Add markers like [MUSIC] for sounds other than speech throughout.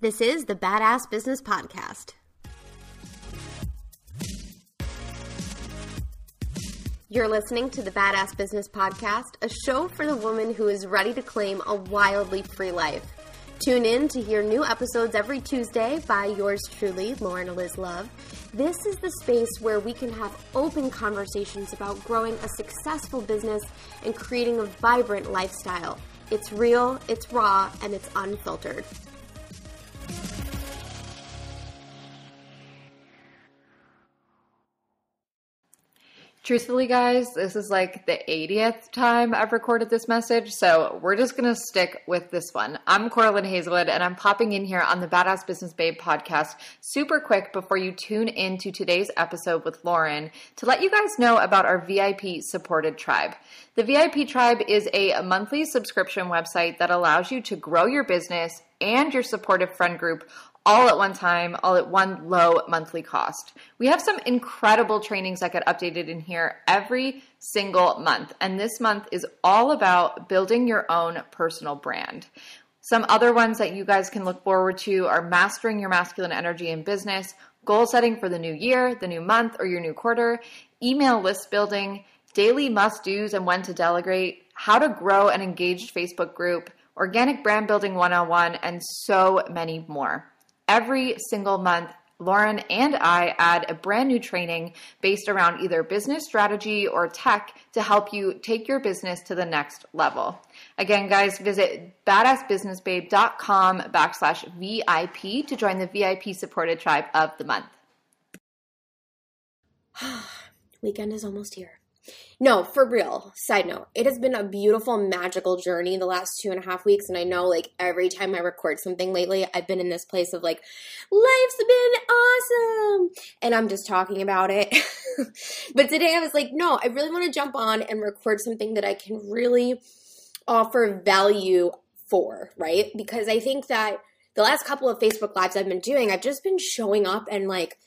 This is the Badass Business Podcast. You're listening to the Badass Business Podcast, a show for the woman who is ready to claim a wildly free life. Tune in to hear new episodes every Tuesday by yours truly, Lauren Eliz Love. This is the space where we can have open conversations about growing a successful business and creating a vibrant lifestyle. It's real, it's raw, and it's unfiltered. Truthfully, guys, this is like the 80th time I've recorded this message, so we're just gonna stick with this one. I'm Coralyn Hazelwood, and I'm popping in here on the Badass Business Babe podcast super quick before you tune in to today's episode with Lauren to let you guys know about our VIP supported tribe. The VIP tribe is a monthly subscription website that allows you to grow your business and your supportive friend group all at one time, all at one low monthly cost. We have some incredible trainings that get updated in here every single month. And this month is all about building your own personal brand. Some other ones that you guys can look forward to are mastering your masculine energy in business, goal setting for the new year, the new month, or your new quarter, email list building, daily must do's and when to delegate, how to grow an engaged Facebook group, organic brand building 101, and so many more. Every single month, Lauren and I add a brand new training based around either business strategy or tech to help you take your business to the next level. Again, guys, visit badassbusinessbabe.com backslash VIP to join the VIP supported tribe of the month. [SIGHS] Weekend is almost here. No, for real. Side note, it has been a beautiful, magical journey the last two and a half weeks. And I know, like, every time I record something lately, I've been in this place of, like, life's been awesome. And I'm just talking about it. [LAUGHS] but today I was like, no, I really want to jump on and record something that I can really offer value for, right? Because I think that the last couple of Facebook Lives I've been doing, I've just been showing up and, like,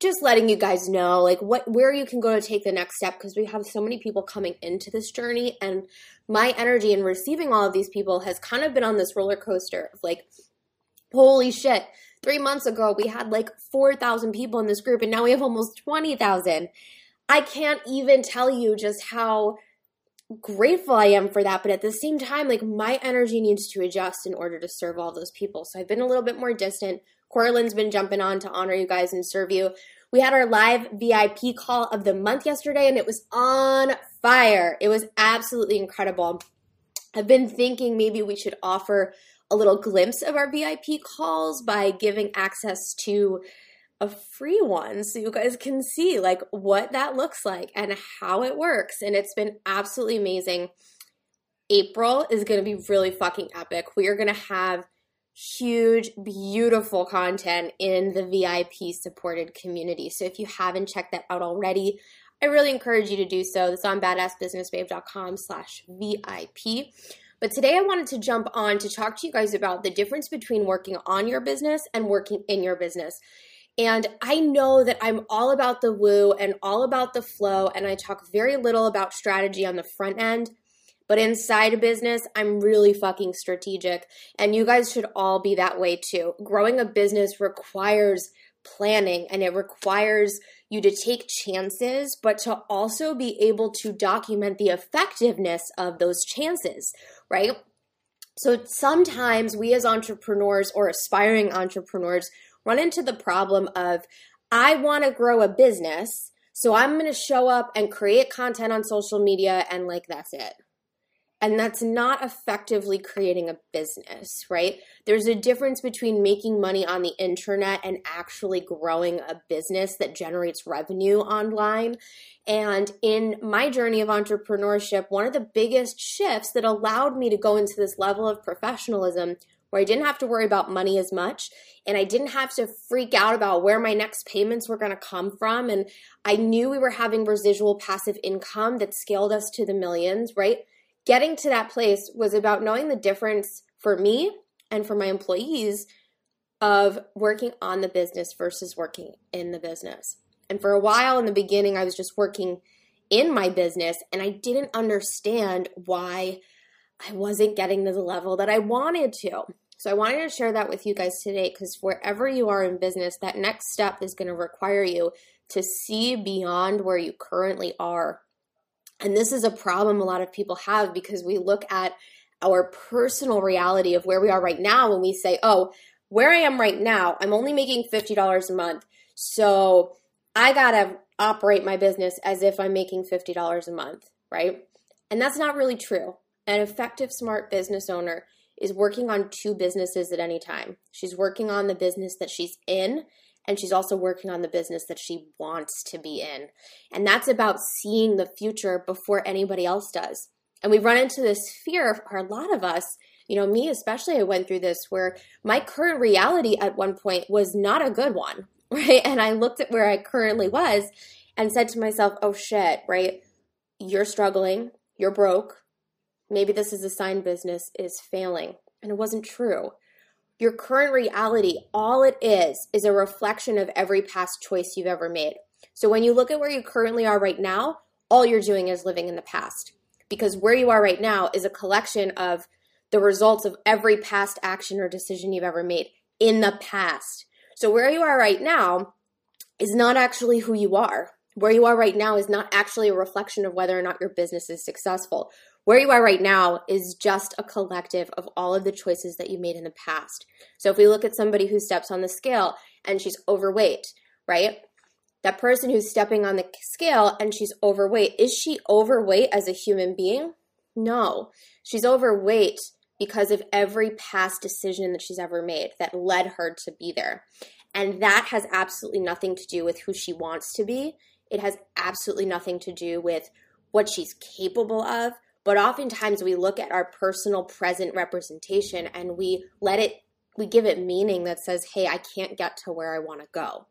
just letting you guys know like what where you can go to take the next step because we have so many people coming into this journey and my energy in receiving all of these people has kind of been on this roller coaster of like holy shit 3 months ago we had like 4,000 people in this group and now we have almost 20,000 I can't even tell you just how grateful I am for that but at the same time like my energy needs to adjust in order to serve all those people. So I've been a little bit more distant Coralyn's been jumping on to honor you guys and serve you. We had our live VIP call of the month yesterday and it was on fire. It was absolutely incredible. I've been thinking maybe we should offer a little glimpse of our VIP calls by giving access to a free one so you guys can see like what that looks like and how it works and it's been absolutely amazing. April is going to be really fucking epic. We are going to have huge, beautiful content in the VIP supported community. So if you haven't checked that out already, I really encourage you to do so. It's on badassbusinessbabe.com slash VIP. But today I wanted to jump on to talk to you guys about the difference between working on your business and working in your business. And I know that I'm all about the woo and all about the flow, and I talk very little about strategy on the front end. But inside a business, I'm really fucking strategic. And you guys should all be that way too. Growing a business requires planning and it requires you to take chances, but to also be able to document the effectiveness of those chances, right? So sometimes we as entrepreneurs or aspiring entrepreneurs, run into the problem of I want to grow a business, so I'm going to show up and create content on social media and like that's it. And that's not effectively creating a business, right? There's a difference between making money on the internet and actually growing a business that generates revenue online. And in my journey of entrepreneurship, one of the biggest shifts that allowed me to go into this level of professionalism where I didn't have to worry about money as much and I didn't have to freak out about where my next payments were going to come from. And I knew we were having residual passive income that scaled us to the millions, right? Getting to that place was about knowing the difference for me and for my employees of working on the business versus working in the business. And for a while in the beginning, I was just working in my business and I didn't understand why I wasn't getting to the level that I wanted to. So I wanted to share that with you guys today because wherever you are in business, that next step is going to require you to see beyond where you currently are and this is a problem a lot of people have because we look at our personal reality of where we are right now when we say, oh, where I am right now, I'm only making $50 a month. So I got to operate my business as if I'm making $50 a month, right? And that's not really true. An effective, smart business owner is working on two businesses at any time. She's working on the business that she's in and she's also working on the business that she wants to be in. And that's about seeing the future before anybody else does. And we run into this fear for a lot of us. You know, me especially, I went through this where my current reality at one point was not a good one, [LAUGHS] right? And I looked at where I currently was and said to myself, oh shit, right? You're struggling, you're broke. Maybe this is a sign business is failing. And it wasn't true. Your current reality, all it is, is a reflection of every past choice you've ever made. So when you look at where you currently are right now, all you're doing is living in the past. Because where you are right now is a collection of the results of every past action or decision you've ever made in the past. So where you are right now is not actually who you are. Where you are right now is not actually a reflection of whether or not your business is successful where you are right now is just a collective of all of the choices that you made in the past. So if we look at somebody who steps on the scale and she's overweight, right? That person who's stepping on the scale and she's overweight, is she overweight as a human being? No. She's overweight because of every past decision that she's ever made that led her to be there. And that has absolutely nothing to do with who she wants to be. It has absolutely nothing to do with what she's capable of but oftentimes we look at our personal present representation and we let it, we give it meaning that says, hey, I can't get to where I want to go.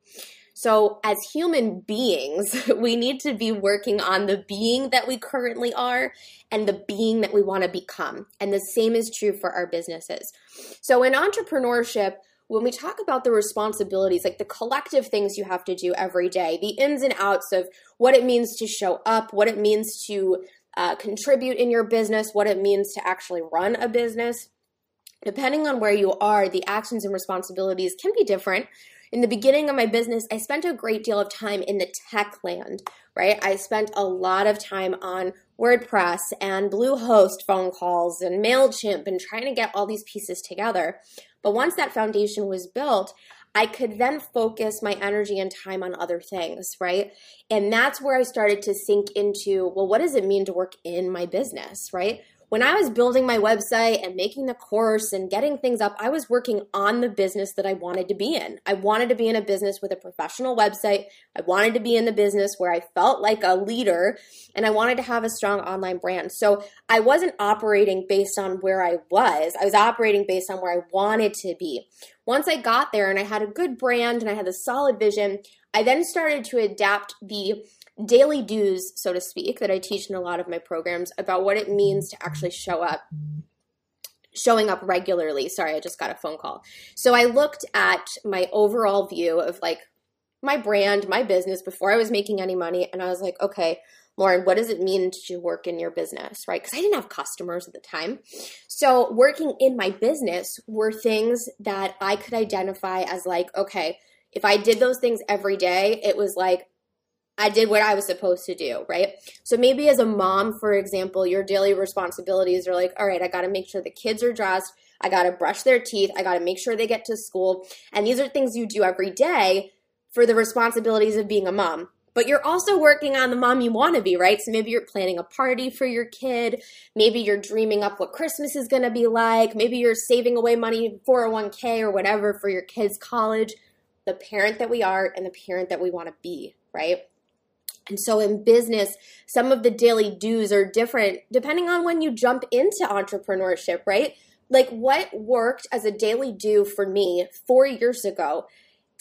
So, as human beings, [LAUGHS] we need to be working on the being that we currently are and the being that we want to become. And the same is true for our businesses. So, in entrepreneurship, when we talk about the responsibilities, like the collective things you have to do every day, the ins and outs of what it means to show up, what it means to uh, contribute in your business, what it means to actually run a business. Depending on where you are, the actions and responsibilities can be different. In the beginning of my business, I spent a great deal of time in the tech land, right? I spent a lot of time on WordPress and Bluehost phone calls and MailChimp and trying to get all these pieces together. But once that foundation was built, I could then focus my energy and time on other things, right? And that's where I started to sink into, well, what does it mean to work in my business, right? When I was building my website and making the course and getting things up, I was working on the business that I wanted to be in. I wanted to be in a business with a professional website. I wanted to be in the business where I felt like a leader and I wanted to have a strong online brand. So I wasn't operating based on where I was, I was operating based on where I wanted to be. Once I got there and I had a good brand and I had a solid vision, I then started to adapt the daily do's, so to speak, that I teach in a lot of my programs about what it means to actually show up showing up regularly. Sorry, I just got a phone call. So I looked at my overall view of like my brand, my business before I was making any money. And I was like, okay, Lauren, what does it mean to work in your business, right? Because I didn't have customers at the time. So working in my business were things that I could identify as like, okay, if I did those things every day, it was like I did what I was supposed to do, right? So maybe as a mom, for example, your daily responsibilities are like, all right, I got to make sure the kids are dressed. I got to brush their teeth. I got to make sure they get to school. And these are things you do every day for the responsibilities of being a mom. But you're also working on the mom you want to be, right? So maybe you're planning a party for your kid. Maybe you're dreaming up what Christmas is going to be like. Maybe you're saving away money, 401k or whatever for your kids' college. The parent that we are and the parent that we want to be, right? And so in business, some of the daily do's are different depending on when you jump into entrepreneurship, right? Like what worked as a daily do for me four years ago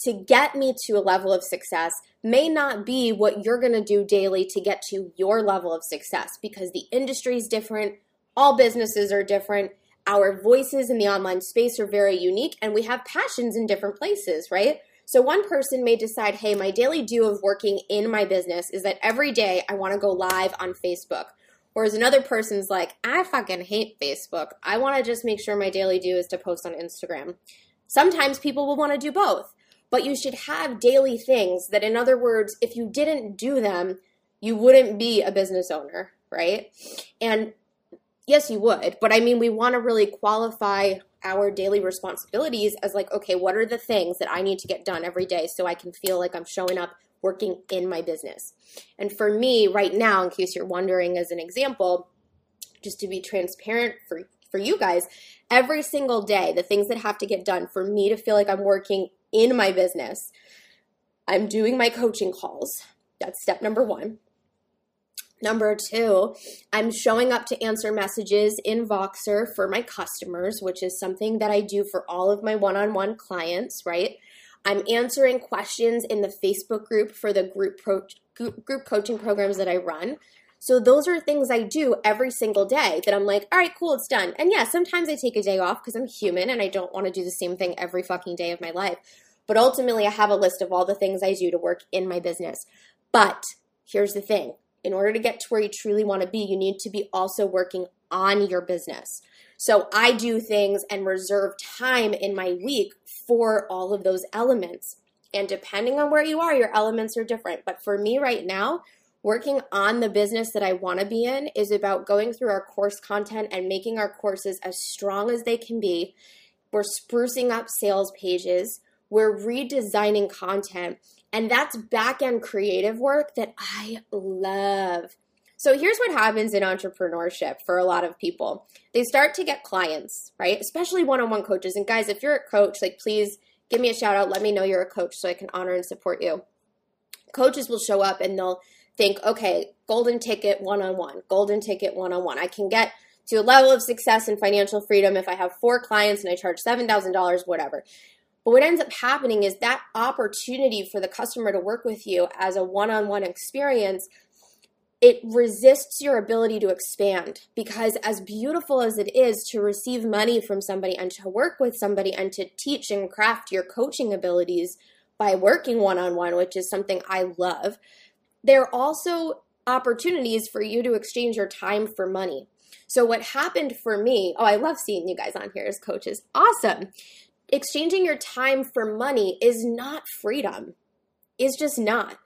to get me to a level of success may not be what you're going to do daily to get to your level of success because the industry is different, all businesses are different, our voices in the online space are very unique, and we have passions in different places, right? So one person may decide, hey, my daily do of working in my business is that every day I want to go live on Facebook. Whereas another person's like, I fucking hate Facebook. I want to just make sure my daily do is to post on Instagram. Sometimes people will want to do both, but you should have daily things that, in other words, if you didn't do them, you wouldn't be a business owner, right? And yes, you would, but I mean, we want to really qualify our daily responsibilities as like, okay, what are the things that I need to get done every day so I can feel like I'm showing up working in my business? And for me, right now, in case you're wondering, as an example, just to be transparent for for you guys, every single day, the things that have to get done for me to feel like I'm working in my business, I'm doing my coaching calls. That's step number one. Number two, I'm showing up to answer messages in Voxer for my customers, which is something that I do for all of my one on one clients, right? I'm answering questions in the Facebook group for the group, pro- group coaching programs that I run. So those are things I do every single day that I'm like, all right, cool, it's done. And yeah, sometimes I take a day off because I'm human and I don't want to do the same thing every fucking day of my life. But ultimately, I have a list of all the things I do to work in my business. But here's the thing in order to get to where you truly want to be, you need to be also working on your business. So I do things and reserve time in my week for all of those elements. And depending on where you are, your elements are different. But for me right now, working on the business that I want to be in is about going through our course content and making our courses as strong as they can be. We're sprucing up sales pages. We're redesigning content and that's back end creative work that I love. So here's what happens in entrepreneurship for a lot of people. They start to get clients, right? Especially one-on-one coaches. And guys, if you're a coach, like please give me a shout out. Let me know you're a coach so I can honor and support you. Coaches will show up and they'll think, okay, golden ticket one-on-one, golden ticket one-on-one. I can get to a level of success and financial freedom if I have four clients and I charge $7,000, whatever. But what ends up happening is that opportunity for the customer to work with you as a one on one experience, it resists your ability to expand because, as beautiful as it is to receive money from somebody and to work with somebody and to teach and craft your coaching abilities by working one on one, which is something I love, there are also opportunities for you to exchange your time for money. So, what happened for me, oh, I love seeing you guys on here as coaches. Awesome exchanging your time for money is not freedom. Is just not.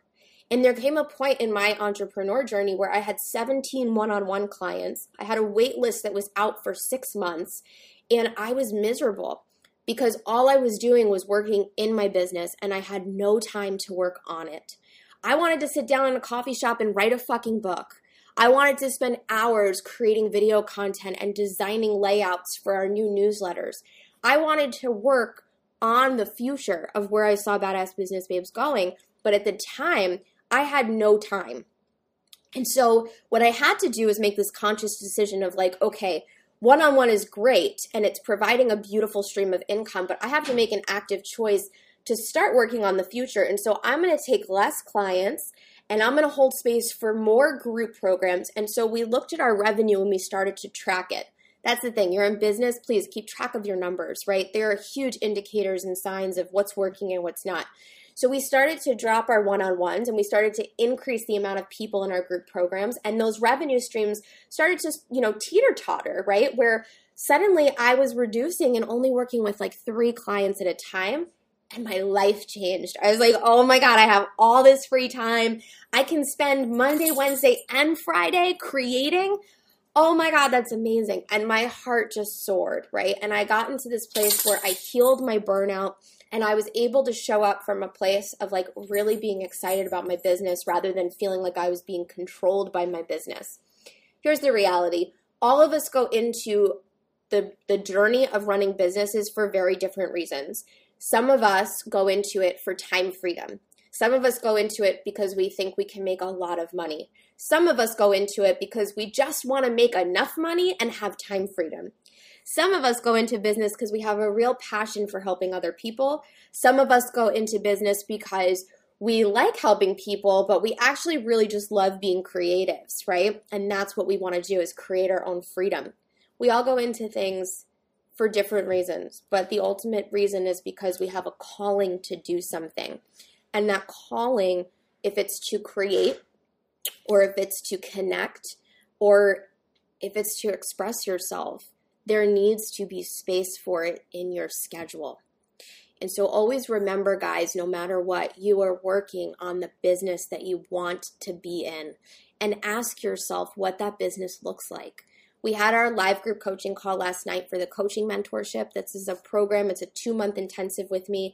And there came a point in my entrepreneur journey where I had 17 one on one clients. I had a wait list that was out for six months, and I was miserable because all I was doing was working in my business and I had no time to work on it. I wanted to sit down in a coffee shop and write a fucking book. I wanted to spend hours creating video content and designing layouts for our new newsletters. I wanted to work on the future of where I saw Badass Business Babes going, but at the time, I had no time. And so, what I had to do is make this conscious decision of like, okay, one on one is great and it's providing a beautiful stream of income, but I have to make an active choice to start working on the future. And so, I'm going to take less clients and I'm going to hold space for more group programs. And so, we looked at our revenue and we started to track it. That's the thing. You're in business, please keep track of your numbers, right? There are huge indicators and signs of what's working and what's not. So we started to drop our one on ones and we started to increase the amount of people in our group programs. And those revenue streams started to, you know, teeter totter, right? Where suddenly I was reducing and only working with like three clients at a time. And my life changed. I was like, oh my God, I have all this free time. I can spend Monday, Wednesday, and Friday creating oh my God, that's amazing. And my heart just soared, right? And I got into this place where I healed my burnout and I was able to show up from a place of like really being excited about my business rather than feeling like I was being controlled by my business. Here's the reality all of us go into the, the journey of running businesses for very different reasons. Some of us go into it for time freedom. Some of us go into it because we think we can make a lot of money. Some of us go into it because we just want to make enough money and have time freedom. Some of us go into business because we have a real passion for helping other people. Some of us go into business because we like helping people, but we actually really just love being creatives, right? And that's what we want to do is create our own freedom. We all go into things for different reasons, but the ultimate reason is because we have a calling to do something. And that calling, if it's to create, or if it's to connect, or if it's to express yourself, there needs to be space for it in your schedule. And so always remember, guys, no matter what, you are working on the business that you want to be in. And ask yourself what that business looks like. We had our live group coaching call last night for the coaching mentorship. This is a program, it's a two month intensive with me.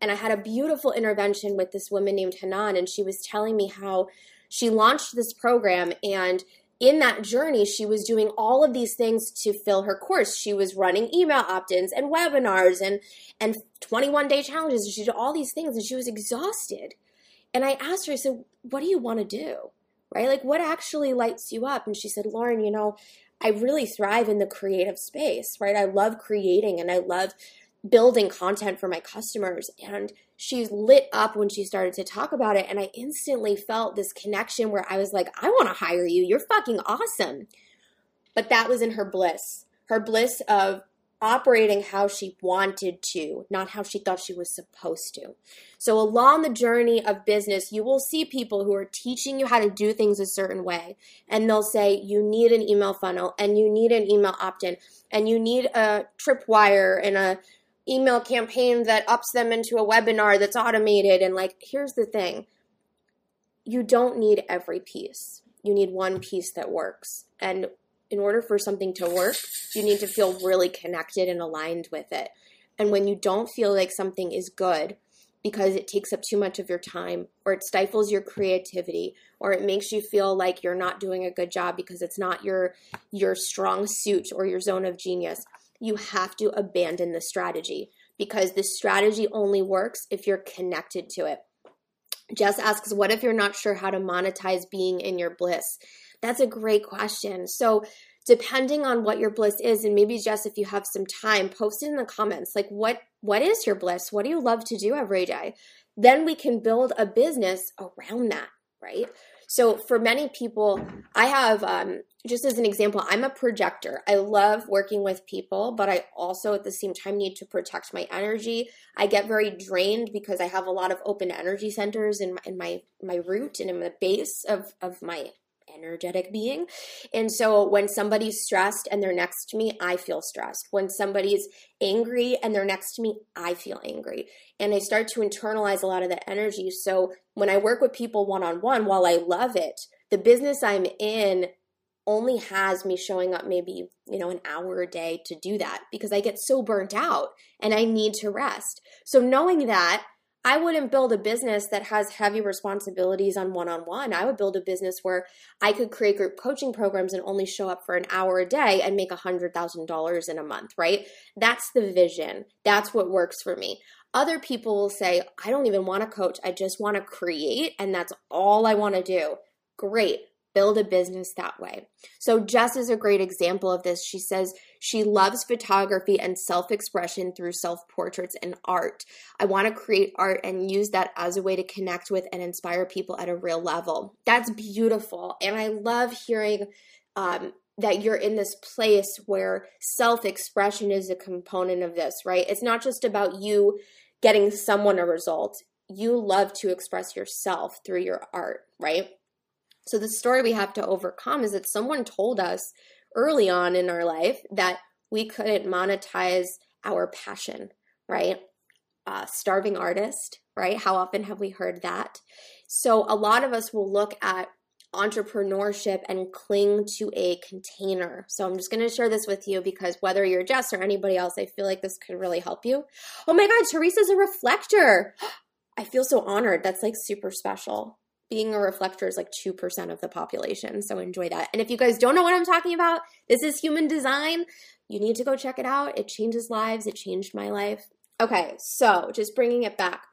And I had a beautiful intervention with this woman named Hanan, and she was telling me how she launched this program and in that journey, she was doing all of these things to fill her course. She was running email opt-ins and webinars and and 21 day challenges. She did all these things and she was exhausted. And I asked her, I said, what do you want to do? Right? Like what actually lights you up? And she said, Lauren, you know, I really thrive in the creative space, right? I love creating and I love building content for my customers. And she lit up when she started to talk about it. And I instantly felt this connection where I was like, I want to hire you. You're fucking awesome. But that was in her bliss, her bliss of operating how she wanted to, not how she thought she was supposed to. So, along the journey of business, you will see people who are teaching you how to do things a certain way. And they'll say, you need an email funnel, and you need an email opt in, and you need a tripwire and a email campaign that ups them into a webinar that's automated. And like, here's the thing you don't need every piece, you need one piece that works. And in order for something to work, you need to feel really connected and aligned with it. And when you don't feel like something is good, because it takes up too much of your time or it stifles your creativity or it makes you feel like you're not doing a good job because it's not your your strong suit or your zone of genius you have to abandon the strategy because the strategy only works if you're connected to it. Jess asks, What if you're not sure how to monetize being in your bliss? That's a great question. So, depending on what your bliss is, and maybe Jess, if you have some time, post it in the comments. Like, what what is your bliss? What do you love to do every day? Then we can build a business around that, right? So for many people, I have um, just as an example, I'm a projector. I love working with people, but I also at the same time need to protect my energy. I get very drained because I have a lot of open energy centers in my, in my my root and in the base of of my energetic being. And so when somebody's stressed and they're next to me, I feel stressed. When somebody's angry and they're next to me, I feel angry. And I start to internalize a lot of that energy. So when I work with people one on one, while I love it, the business I'm in only has me showing up maybe, you know, an hour a day to do that because I get so burnt out and I need to rest. So knowing that, I wouldn't build a business that has heavy responsibilities on one on one. I would build a business where I could create group coaching programs and only show up for an hour a day and make $100,000 in a month, right? That's the vision. That's what works for me. Other people will say, I don't even want to coach. I just want to create, and that's all I want to do. Great build a business that way. So, Jess is a great example of this. She says she loves photography and self expression through self portraits and art. I want to create art and use that as a way to connect with and inspire people at a real level. That's beautiful. And I love hearing um, that you're in this place where self expression is a component of this, right? It's not just about you getting someone a result. You love to express yourself through your art, right? So the story we have to overcome is that someone told us early on in our life that we couldn't monetize our passion, right? Uh, starving artist, right? How often have we heard that? So a lot of us will look at entrepreneurship and cling to a container. So I'm just going to share this with you because whether you're Jess or anybody else, I feel like this could really help you. Oh my God, Teresa's a reflector. [GASPS] I feel so honored. That's like super special. Being a reflector is like 2% of the population. So enjoy that. And if you guys don't know what I'm talking about, this is human design. You need to go check it out. It changes lives, it changed my life. Okay, so just bringing it back.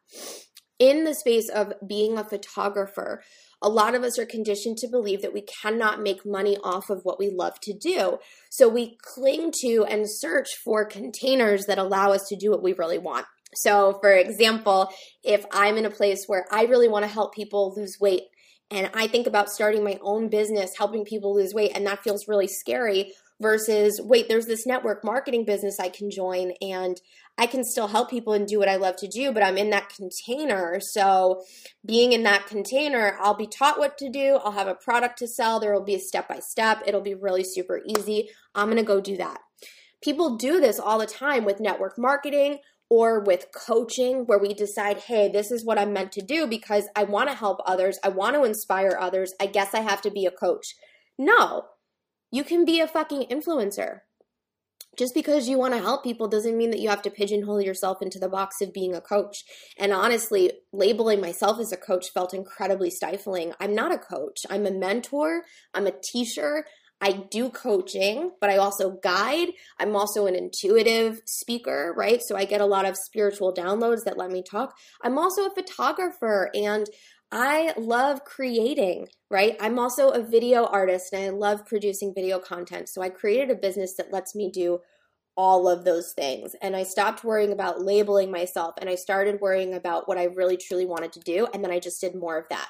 In the space of being a photographer, a lot of us are conditioned to believe that we cannot make money off of what we love to do. So we cling to and search for containers that allow us to do what we really want. So, for example, if I'm in a place where I really want to help people lose weight and I think about starting my own business helping people lose weight, and that feels really scary, versus wait, there's this network marketing business I can join and I can still help people and do what I love to do, but I'm in that container. So, being in that container, I'll be taught what to do. I'll have a product to sell. There will be a step by step. It'll be really super easy. I'm going to go do that. People do this all the time with network marketing or with coaching, where we decide, hey, this is what I'm meant to do because I want to help others. I want to inspire others. I guess I have to be a coach. No, you can be a fucking influencer just because you want to help people doesn't mean that you have to pigeonhole yourself into the box of being a coach. And honestly, labeling myself as a coach felt incredibly stifling. I'm not a coach, I'm a mentor, I'm a teacher. I do coaching, but I also guide. I'm also an intuitive speaker, right? So I get a lot of spiritual downloads that let me talk. I'm also a photographer and I love creating, right? I'm also a video artist and I love producing video content. So I created a business that lets me do all of those things. And I stopped worrying about labeling myself and I started worrying about what I really truly wanted to do. And then I just did more of that.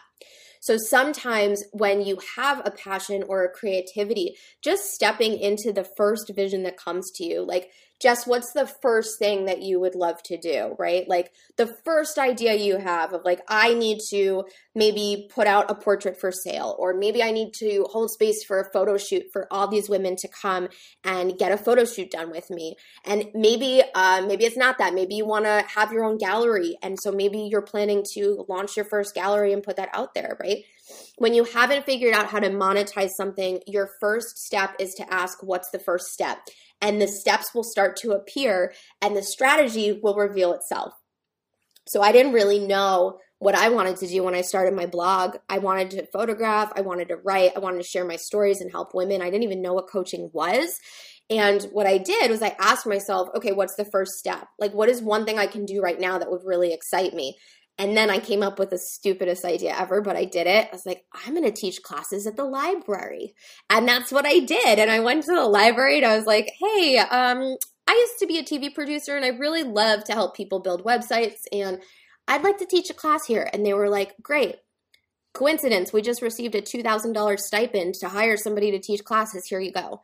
So sometimes when you have a passion or a creativity, just stepping into the first vision that comes to you, like Jess, what's the first thing that you would love to do, right? Like the first idea you have of like, I need to maybe put out a portrait for sale, or maybe I need to hold space for a photo shoot for all these women to come and get a photo shoot done with me. And maybe, uh, maybe it's not that. Maybe you want to have your own gallery. And so maybe you're planning to launch your first gallery and put that out there, right? When you haven't figured out how to monetize something, your first step is to ask, what's the first step? And the steps will start to appear and the strategy will reveal itself. So I didn't really know what I wanted to do when I started my blog. I wanted to photograph, I wanted to write, I wanted to share my stories and help women. I didn't even know what coaching was. And what I did was I asked myself, okay, what's the first step? Like, what is one thing I can do right now that would really excite me? And then I came up with the stupidest idea ever, but I did it. I was like, I'm going to teach classes at the library. And that's what I did. And I went to the library and I was like, hey, um, I used to be a TV producer and I really love to help people build websites. And I'd like to teach a class here. And they were like, great. Coincidence, we just received a $2,000 stipend to hire somebody to teach classes. Here you go.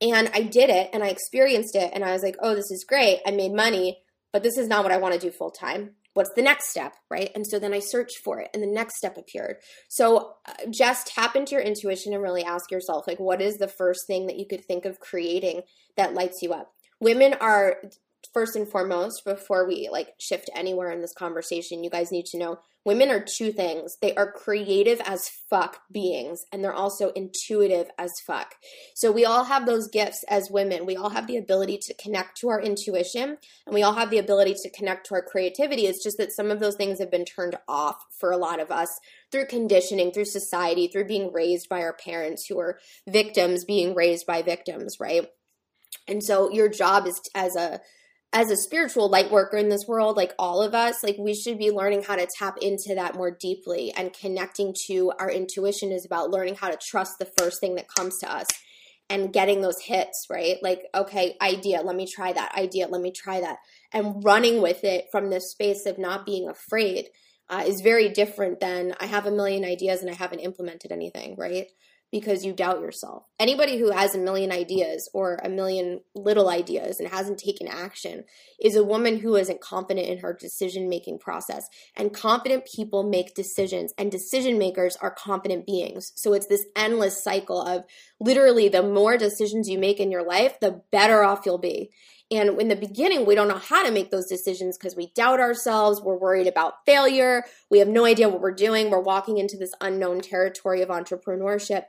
And I did it and I experienced it. And I was like, oh, this is great. I made money, but this is not what I want to do full time what's the next step right? And so then i searched for it and the next step appeared. So uh, just tap into your intuition and really ask yourself like what is the first thing that you could think of creating that lights you up? Women are first and foremost before we like shift anywhere in this conversation you guys need to know women are two things. They are creative as fuck beings and they're also intuitive as fuck. So we all have those gifts as women. We all have the ability to connect to our intuition and we all have the ability to connect to our creativity. It's just that some of those things have been turned off for a lot of us through conditioning through society through being raised by our parents who are victims being raised by victims right? And so your job is as a as a spiritual light worker in this world, like all of us, like we should be learning how to tap into that more deeply and connecting to our intuition is about learning how to trust the first thing that comes to us and getting those hits, right? Like, okay, idea, let me try that. Idea, let me try that. And running with it from this space of not being afraid uh, is very different than I have a million ideas and I haven't implemented anything, right? Because you doubt yourself. Anybody who has a million ideas or a million little ideas and hasn't taken action is a woman who isn't confident in her decision making process. And confident people make decisions, and decision makers are confident beings. So it's this endless cycle of literally the more decisions you make in your life, the better off you'll be. And in the beginning, we don't know how to make those decisions because we doubt ourselves. We're worried about failure. We have no idea what we're doing. We're walking into this unknown territory of entrepreneurship.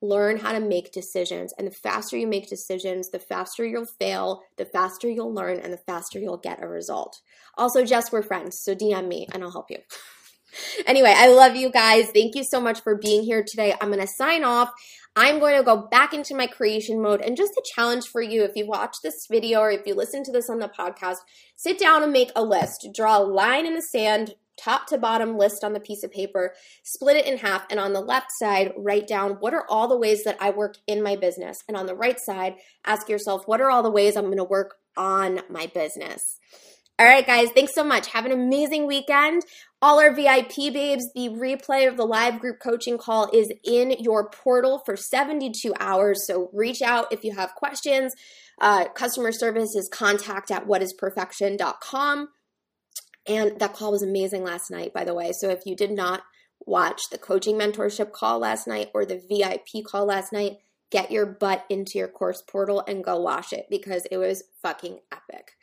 Learn how to make decisions. And the faster you make decisions, the faster you'll fail, the faster you'll learn, and the faster you'll get a result. Also, Jess, we're friends. So DM me and I'll help you. [LAUGHS] anyway, I love you guys. Thank you so much for being here today. I'm going to sign off. I'm going to go back into my creation mode. And just a challenge for you if you watch this video or if you listen to this on the podcast, sit down and make a list. Draw a line in the sand, top to bottom list on the piece of paper, split it in half, and on the left side, write down what are all the ways that I work in my business. And on the right side, ask yourself, what are all the ways I'm going to work on my business? All right, guys, thanks so much. Have an amazing weekend. All our VIP babes, the replay of the live group coaching call is in your portal for 72 hours. So reach out if you have questions. Uh, customer service is contact at whatisperfection.com. And that call was amazing last night, by the way. So if you did not watch the coaching mentorship call last night or the VIP call last night, get your butt into your course portal and go watch it because it was fucking epic.